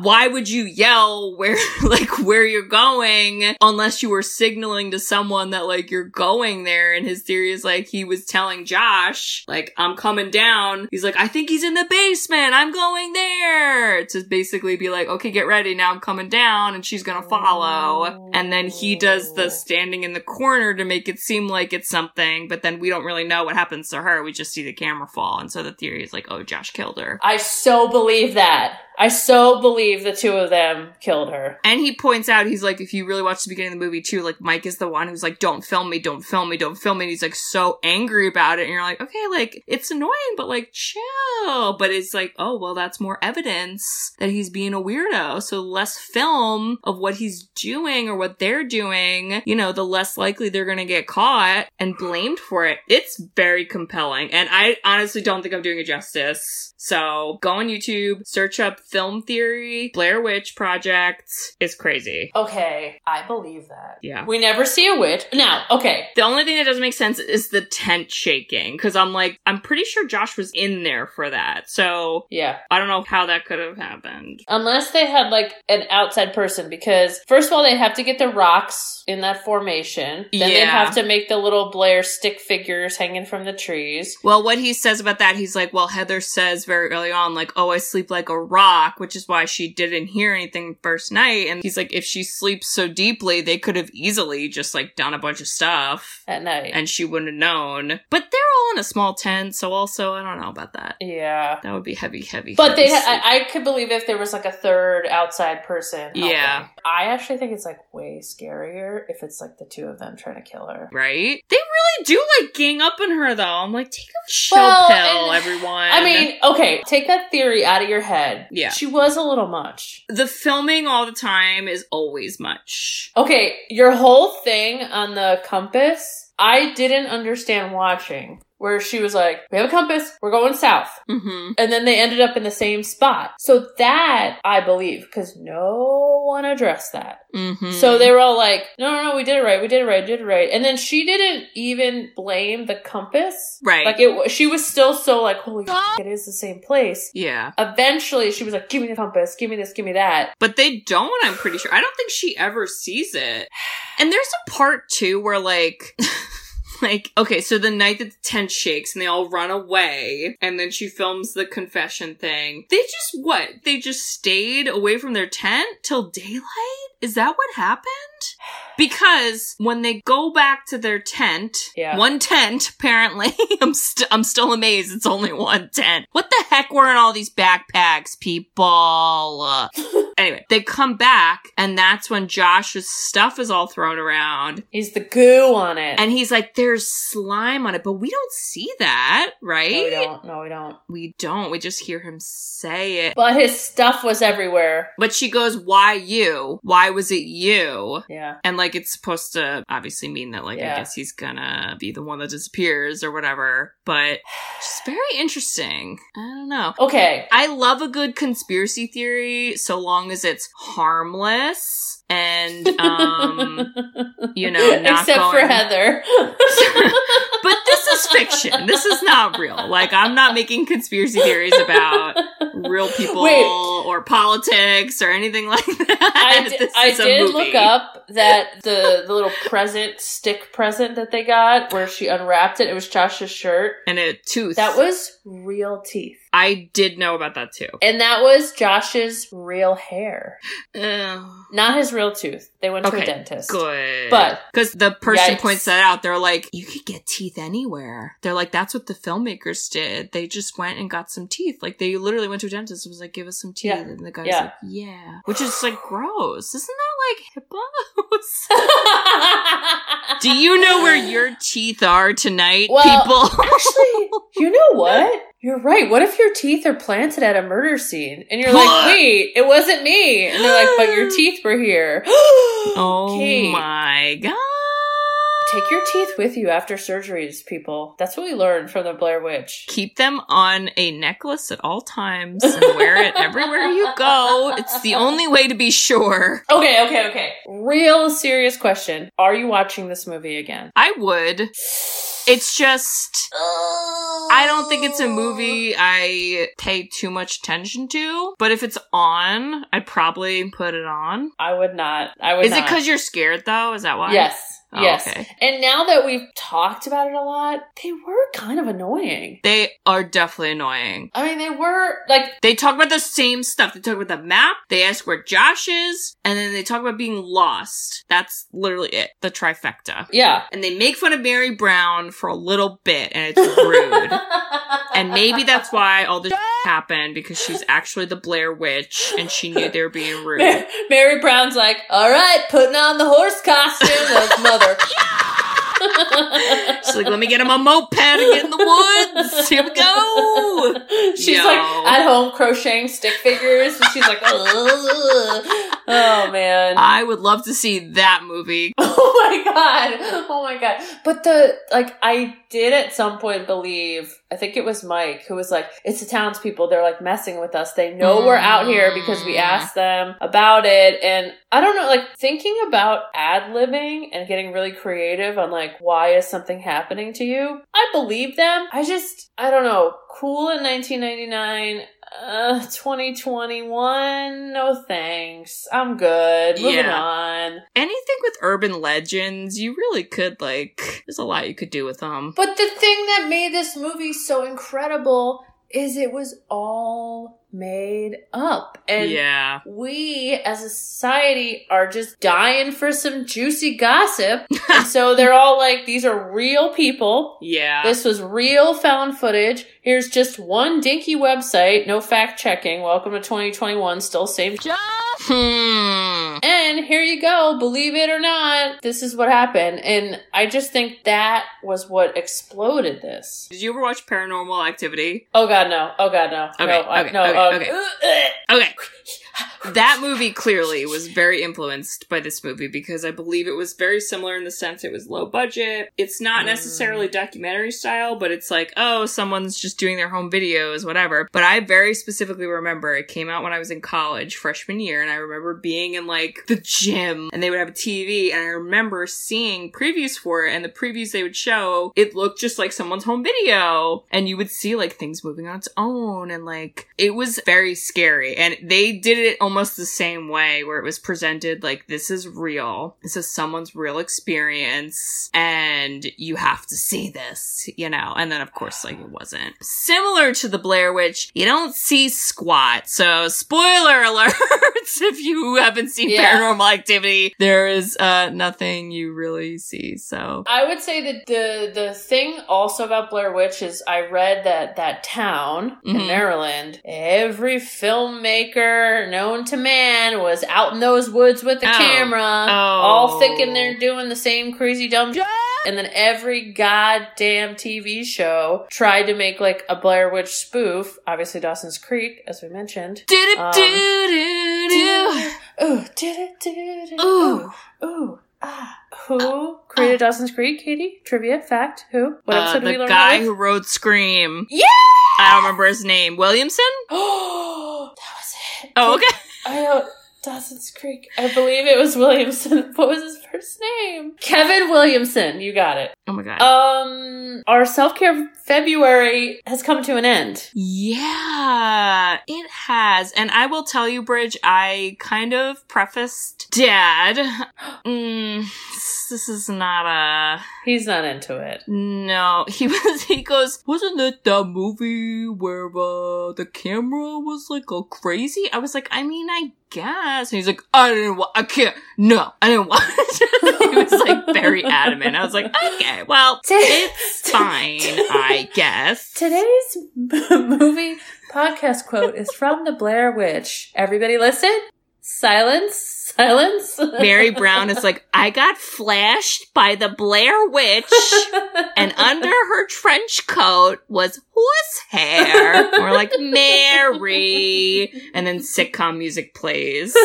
Why would you yell where like where you're going unless you were signaling to someone that like you're going there? And his theory is like he was telling Josh like I'm coming down. He's like I think he's in the basement. I'm going there. To basically be like okay get ready. Now I'm coming down. And she's gonna follow. And then he does the standing in the corner to make it seem like it's something but then we don't really know what happens to her. We just see the camera fall. And so the theory is like oh Josh killed her. I so believe that. I so believe the two of them killed her. And he points out, he's like, if you really watch the beginning of the movie too, like Mike is the one who's like, don't film me, don't film me, don't film me. And he's like so angry about it. And you're like, okay, like it's annoying, but like chill. But it's like, oh, well, that's more evidence that he's being a weirdo. So less film of what he's doing or what they're doing, you know, the less likely they're going to get caught and blamed for it. It's very compelling. And I honestly don't think I'm doing it justice. So go on YouTube, search up film theory, Blair Witch Project. is crazy. Okay, I believe that. Yeah. We never see a witch. Now, okay. The only thing that doesn't make sense is the tent shaking. Cause I'm like, I'm pretty sure Josh was in there for that. So Yeah. I don't know how that could have happened. Unless they had like an outside person, because first of all, they have to get the rocks in that formation. Then they Yeah. have to make the little Blair stick figures hanging from the trees. Well, what he says about that, he's like, well, Heather says very early on, like, oh, I sleep like a rock, which is why she didn't hear anything first night. And he's like, if she sleeps so deeply, they could have easily just like done a bunch of stuff At night. and she wouldn't have known. But they're all in a small tent, so also, I don't know about that. yeah. That would be heavy, heavy. But they, I, I could believe if there was like a third outside person. helping. Yeah. I actually think it's like way scarier if it's like the two of them trying to kill her. Right? They really do like gang up on her though. I'm like, take a chill Well, pill, and- everyone. I mean, okay, take that theory out of your head. Yeah. She was a little much. the filming all the time is always much. Okay, your whole thing on the compass, I didn't understand watching. Where she was like, we have a compass, we're going south. Mm-hmm. And then they ended up in the same spot. So that I believe, because no one addressed that. Mm-hmm. So they were all like, no, no, no, we did it right, we did it right, did it right. And then she didn't even blame the compass. Right. Like it, she was still so like, holy f- it is the same place. yeah. Eventually she was like, give me the compass, give me this, give me that. But they don't, I'm pretty sure. I don't think she ever sees it. And there's a part too where like like okay, so the night that the tent shakes and they all run away and then she films the confession thing. They just what? They just stayed away from their tent till daylight? Is that what happened? Because when they go back to their tent, Yeah. one tent apparently, I'm st- I'm still amazed it's only one tent. What the heck were in all these backpacks, people? Anyway, they come back, and that's when Josh's stuff is all thrown around. He's the goo on it. And he's like, there's slime on it, but we don't see that, right? no, we don't. No, we don't. We don't. We just hear him say it. But his stuff was everywhere. But she goes, why you? Why was it you? Yeah. And like, it's supposed to obviously mean that, like, I guess he's gonna be the one that disappears or whatever. But just very interesting. I don't know. Okay. I love a good conspiracy theory so long as it's harmless and um you know, not Except for Heather. but this is fiction. This is not real. Like I'm not making conspiracy theories about real people Wait. Or politics or anything like that. I, di- This is a did movie. look up that the the little present stick present that they got where she unwrapped it. It was Josh's shirt. and a tooth. That was real teeth, I did know about that too. and that was Josh's real hair, not his real tooth. They went to a dentist. Good. But- because the person Yikes. points that out, they're like, you could get teeth anywhere. They're like, that's what the filmmakers did. They just went and got some teeth. Like they literally went to a dentist and was like, give us some teeth. Yeah. And the guy's Yeah. like, yeah. Which is like gross. Isn't that like HIPAA? Do you know where your teeth are tonight, Well, people? Actually, you know what? You're right. What if your teeth are planted at a murder scene and you're like, wait, it wasn't me. And they're like, but your teeth were here. oh my god. Take your teeth with you after surgeries, people. That's what we learned from the Blair Witch. Keep them on a necklace at all times and wear it everywhere you go. It's the only way to be sure. Okay, okay, okay. Real serious question. Are you watching this movie again? I would. It's just I don't think it's a movie I pay too much attention to, but if it's on, I'd probably put it on. I would not. I would Is it because you're scared though? Is that why? Yes. Oh, yes. okay. And now that we've talked about it a lot, they were kind of annoying. They are definitely annoying. I mean, they were like, They talk about the same stuff. They talk about the map, they ask where Josh is, and then they talk about being lost. That's literally it. The trifecta. yeah. And they make fun of Mary Brown for a little bit, and it's rude. and maybe that's why all this happened, because she's actually the Blair Witch, and she knew they were being rude. Mary Brown's like, all right, putting on the horse costume. That's mother. She's like, let me get him a moped and get in the woods. Here we go. She's Yo. like at home crocheting stick figures, and she's like, "Ugh." oh man. I would love to see that movie. Oh my god. Oh my god. But the like I did at some point believe I think it was Mike who was like, it's the townspeople, they're like messing with us. They know we're out here because we Mm. asked them about it. And I don't know, like thinking about ad libbing and getting really creative on like why is something happening to you? I believe them. I just I don't know, cool in 1999. Uh, 2021. No thanks. I'm good. Moving Yeah. on. Anything with urban legends, you really could, like, there's a lot you could do with them. But the thing that made this movie so incredible is it was all made up. And yeah. we as a society are just dying for some juicy gossip. and so they're all like, these are real people. Yeah. This was real found footage. Here's just one dinky website, no fact checking. Welcome to 2021, still same job. Hmm. And here you go, believe it or not, this is what happened. And I just think that was what exploded this. Did you ever watch Paranormal Activity? Oh god, no. Oh god, no. Okay, no, I- okay, no. okay, uh, okay. uh, Okay. That movie clearly was very influenced by this movie because I believe it was very similar in the sense it was low budget. It's not mm. necessarily documentary style, but it's like, oh, someone's just doing their home videos, whatever. But I very specifically remember it came out when I was in college, freshman year, and I remember being in like the gym and they would have a TV, and I remember seeing previews for it, and the previews they would show, it looked just like someone's home video, and you would see like things moving on its own, and like it was very scary. And they did it almost the same way, where it was presented like this is real, this is someone's real experience, and you have to see this, you know. And then of course, like it wasn't similar to the Blair Witch. You don't see squat, so spoiler alerts if you haven't seen Yeah. Paranormal Activity, there is uh nothing you really see. So I would say that the the thing also about Blair Witch is I read that that town in Mhm. Maryland, every filmmaker known to man was out in those woods with the Oh. camera, Oh. all thinking they're doing the same crazy dumb shit. And then every goddamn TV show tried to make like a Blair Witch spoof. Obviously, Dawson's Creek, as we mentioned. Um. Ooh, did it, did it, Ooh. ooh, ooh. Who created Dawson's Creek, Katie? Trivia, fact, who? What Uh, did we the guy that who wrote Scream. Yeah! I don't remember his name. Williamson? Oh, that was it. Oh, okay. I don't, Dawson's Creek. I believe it was Williamson. What was his first name? Kevin Williamson. You got it. Oh my god. Um, our self care February has come to an end. Yeah, it has. And I will tell you, Bridge, I kind of prefaced Dad. Mm, this is not a. He's not into it. No, he was. He goes, wasn't it that movie where uh, the camera was like all crazy? I was like, I mean, I guess. And he's like, I didn't. Wa- I can't. No, I didn't watch. it. he was like very adamant. I was like, okay, well, it's fine, I guess. Today's movie podcast quote is from the Blair Witch. Everybody listen. Silence. Silence. Mary Brown is like, I got flashed by the Blair Witch, and under her trench coat was horsehair. We're like, Mary. And then sitcom music plays.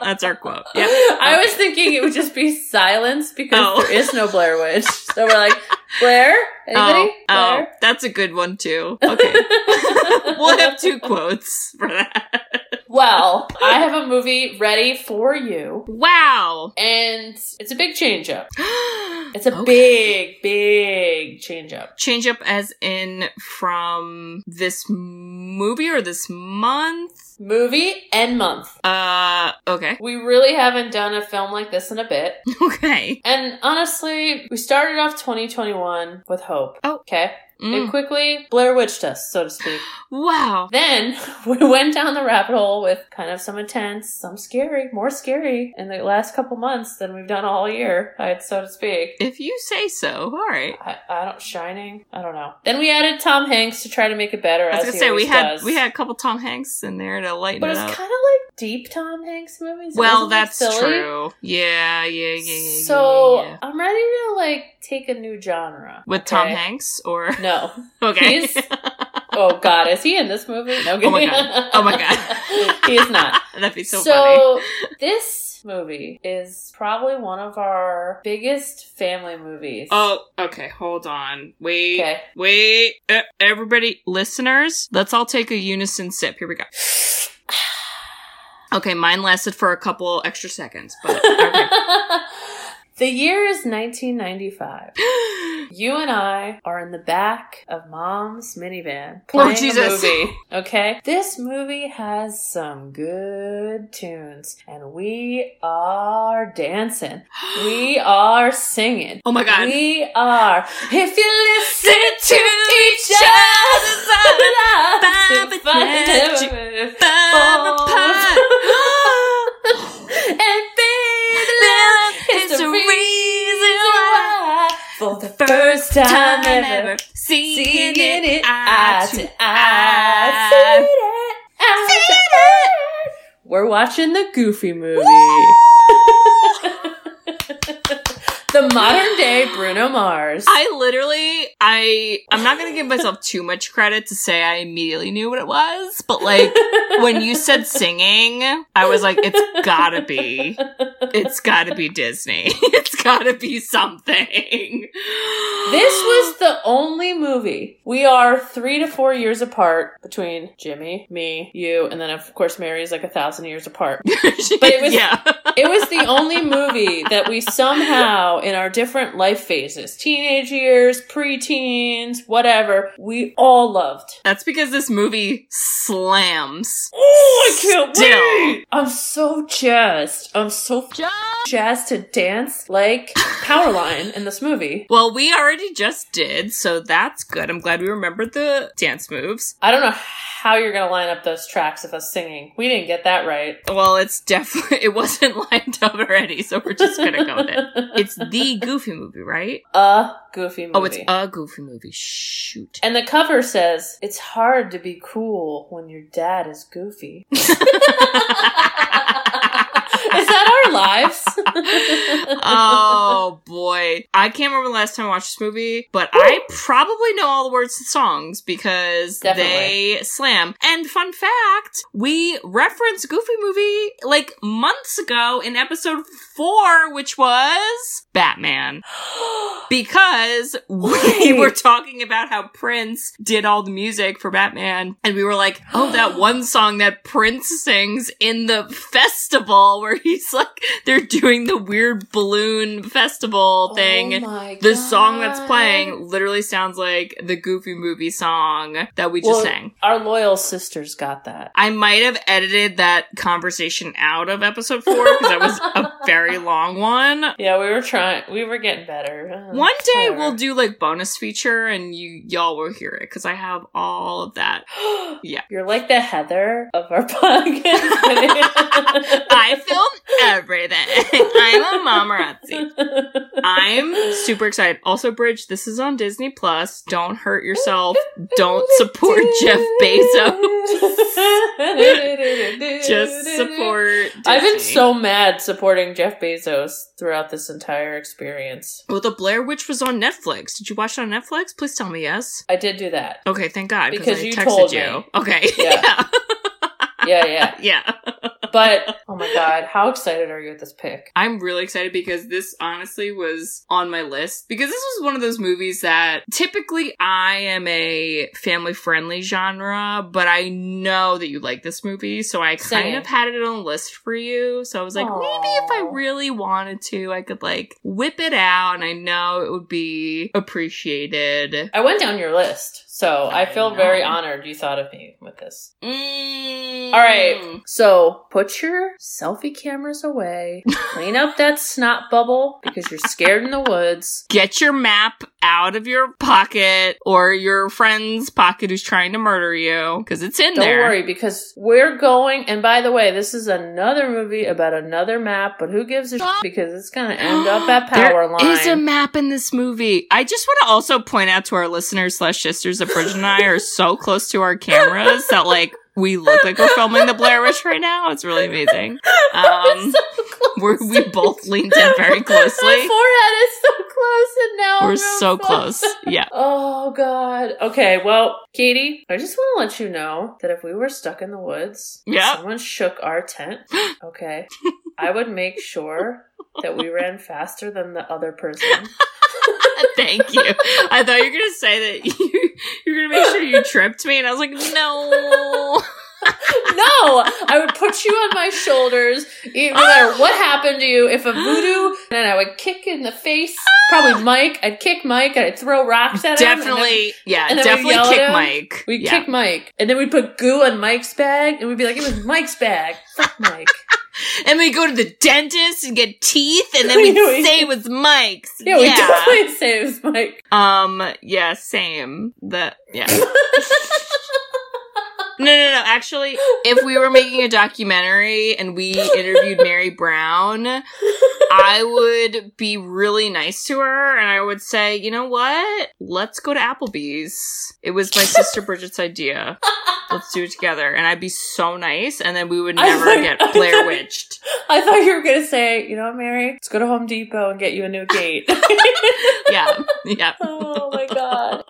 That's our quote. Yep. I was thinking it would just be silence because Oh. there is no Blair Witch. So we're like, Blair? Anybody? Oh, oh, Blair? that's a good one too. Okay. we'll have two quotes for that. Well, I have a movie ready for you. Wow. And it's a big change up. It's a Okay. big, big change up. change up as in from this movie or this month? Movie and month. Uh, okay. We really haven't done a film like this in a bit. Okay. And honestly, we started off 2021 with hope. Oh. Okay. Mm. It quickly Blair Witched us, so to speak. Wow. Then we went down the rabbit hole with kind of some intense, some scary, more scary in the last couple months than we've done all year, so to speak. If you say so. All right. I, I don't shining. I don't know. Then we added Tom Hanks to try to make it better. I was gonna say we had does. we had a couple Tom Hanks in there to lighten up. but it it's up. kind of like deep Tom Hanks movies. Well, that's true. Yeah, yeah, yeah, yeah. So yeah, yeah. I'm ready to like take a new genre with Tom? Hanks or No. Okay. He's- Oh God, is he in this movie? No. Oh my God. Oh my God. he is not. That'd be so, funny. So this movie is probably one of our biggest family movies. Oh, okay. Hold on. Wait. Okay. Wait. Uh, everybody, listeners, let's all take a unison sip. Here we go. Okay, mine lasted for a couple extra seconds, but okay. The year is 1995. You and I are in the back of mom's minivan oh, playing Jesus. a movie. Okay? This movie has some good tunes and we are dancing. We are singing. oh my god. We are. If you listen to each other's Ba- first time ever, seeing it eye to eye. Seeing it eye to eye. We're watching the Goofy movie. The modern day Bruno Mars. I literally, I, I'm not gonna give myself too much credit to say I immediately knew what it was, but like, when you said singing, I was like, it's gotta be, it's gotta be Disney. it's gotta be something. This was the only movie. We are three to four years apart between Jimmy, me, you, and then of course Mary is like a thousand years apart. but it was- yeah. It was the only movie that we somehow, in our different life phases, teenage years, preteens, whatever, we all loved. That's because this movie slams. Oh, I can't Still. wait! I'm so jazzed. I'm so jazzed to dance like Powerline in this movie. Well, we already just did, so that's good. I'm glad we remembered the dance moves. I don't know how you're gonna line up those tracks of us singing. We didn't get that right. Well, it's definitely, it wasn't lined up already, so we're just gonna go with it. It's the A goofy movie, right? a goofy movie. Oh, it's a Goofy movie. Shoot. and the cover says, "It's hard to be cool when your dad is goofy." is that our our lives. oh boy. I can't remember the last time I watched this movie, but I probably know all the words to the songs because Definitely. they slam. And fun fact, we referenced Goofy movie like months ago in episode four, which was Batman. Because we Wait. were talking about how Prince did all the music for Batman, and we were like, oh, that one song that Prince sings in the festival where he's like, they're doing the weird balloon festival thing. Oh the song that's playing literally sounds like the Goofy movie song that we just Well, sang. Our loyal sisters got that. I might have edited that conversation out of episode four because that was a very long one. Yeah, we were trying. We were getting better. Uh, One day whatever. we'll do like bonus feature and you y'all will hear it because I have all of that. Yeah. You're like the Heather of our podcast. I film everything. I'm a mamarazzi. I'm super excited. Also, Bridge, this is on Disney Plus. Don't hurt yourself. Don't support Jeff Bezos. Just support. I've been so mad supporting Jeff Bezos throughout this entire experience. Well, the Blair Witch was on Netflix. Did you watch it on Netflix? Please tell me yes. I did do that. Okay, thank God. Because I you texted told you. me. Okay. Yeah. Yeah, yeah. yeah. But oh my god, how excited are you with this pick? I'm really excited because this honestly was on my list because this was one of those movies that typically I am a family friendly genre, but I know that you like this movie, so I kind Same. of had it on the list for you. So I was like, maybe if I really wanted to, I could like whip it out and I know it would be appreciated. I went down your list, so I, I feel very honored you thought of me with this. Mm. All right, so put your selfie cameras away, clean up that snot bubble because you're scared in the woods. Get your map out of your pocket or your friend's pocket who's trying to murder you because it's in there. Don't worry because we're going. And by the way, this is another movie about another map, but who gives a shit because it's gonna end up at Power Line. There is a map in this movie. I just want to also point out to our listeners slash sisters that Bridget and I are so close to our cameras that like we look like we're filming the Blair Witch right now. It's really amazing. Um, so we both leaned in very My closely. forehead is so close, and now We're so close. close. Yeah. Oh God. Okay. Well, Katie, I just want to let you know that if we were stuck in the woods, Yep. someone shook our tent. Okay, I would make sure that we ran faster than the other person. Thank you. I thought you were gonna say that you you're gonna make sure you tripped me, and I was like, no. No, I would put you on my shoulders, no matter what happened to you. If a voodoo, then I would kick in the face. Probably Mike. I'd kick Mike. and I'd throw rocks at him. Definitely, yeah, and definitely kick. Mike. We'd yeah. kick Mike, and then we'd put goo on Mike's bag, and we'd be like, "It was Mike's bag." Fuck Mike. And we go to the dentist and get teeth, and then We- say it was Mike's. Yeah, we definitely say it was Mike. Um, yeah, same. The yeah. No, no, no. Actually, if we were making a documentary and we interviewed Mary Brown, I would be really nice to her and I would say, you know what? Let's go to Applebee's. It was my sister Bridget's idea. Let's do it together. And I'd be so nice and then we would never thought- get I Blair thought- Witched. I thought you were gonna say, you know what, Mary? Let's go to Home Depot and get you a new gate. Yeah. Yeah. oh my god.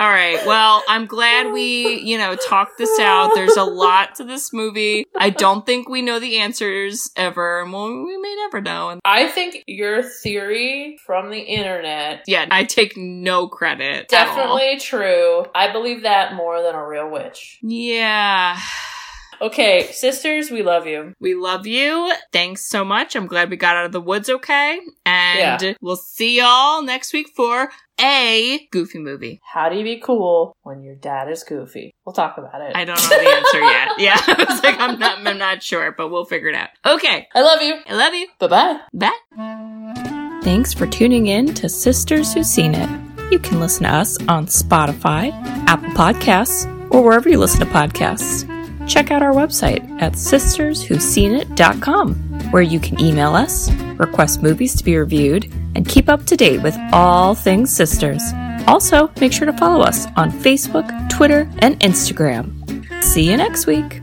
All right. Well, I'm glad we, you know, talked this out. There's a lot to this movie. I don't think we know the answers ever, well, we may never know. And I think your theory from the internet yeah, I take no credit. definitely true. I believe that more than a real witch. Yeah. Okay, sisters, we love you. We love you. Thanks so much. I'm glad we got out of the woods okay. And Yeah. we'll see y'all next week for a goofy movie. How do you be cool when your dad is goofy? We'll talk about it. I don't know the answer yet. Yeah. I was like, I'm not I'm not sure, but we'll figure it out. Okay. I love you. I love you. Bye bye. Bye. Thanks for tuning in to Sisters Who've Seen It. You can listen to us on Spotify, Apple Podcasts, or wherever you listen to podcasts. Check out our website at sisterswho'seenit.com, where you can email us, request movies to be reviewed, and keep up to date with all things sisters. Also, make sure to follow us on Facebook, Twitter, and Instagram. See you next week.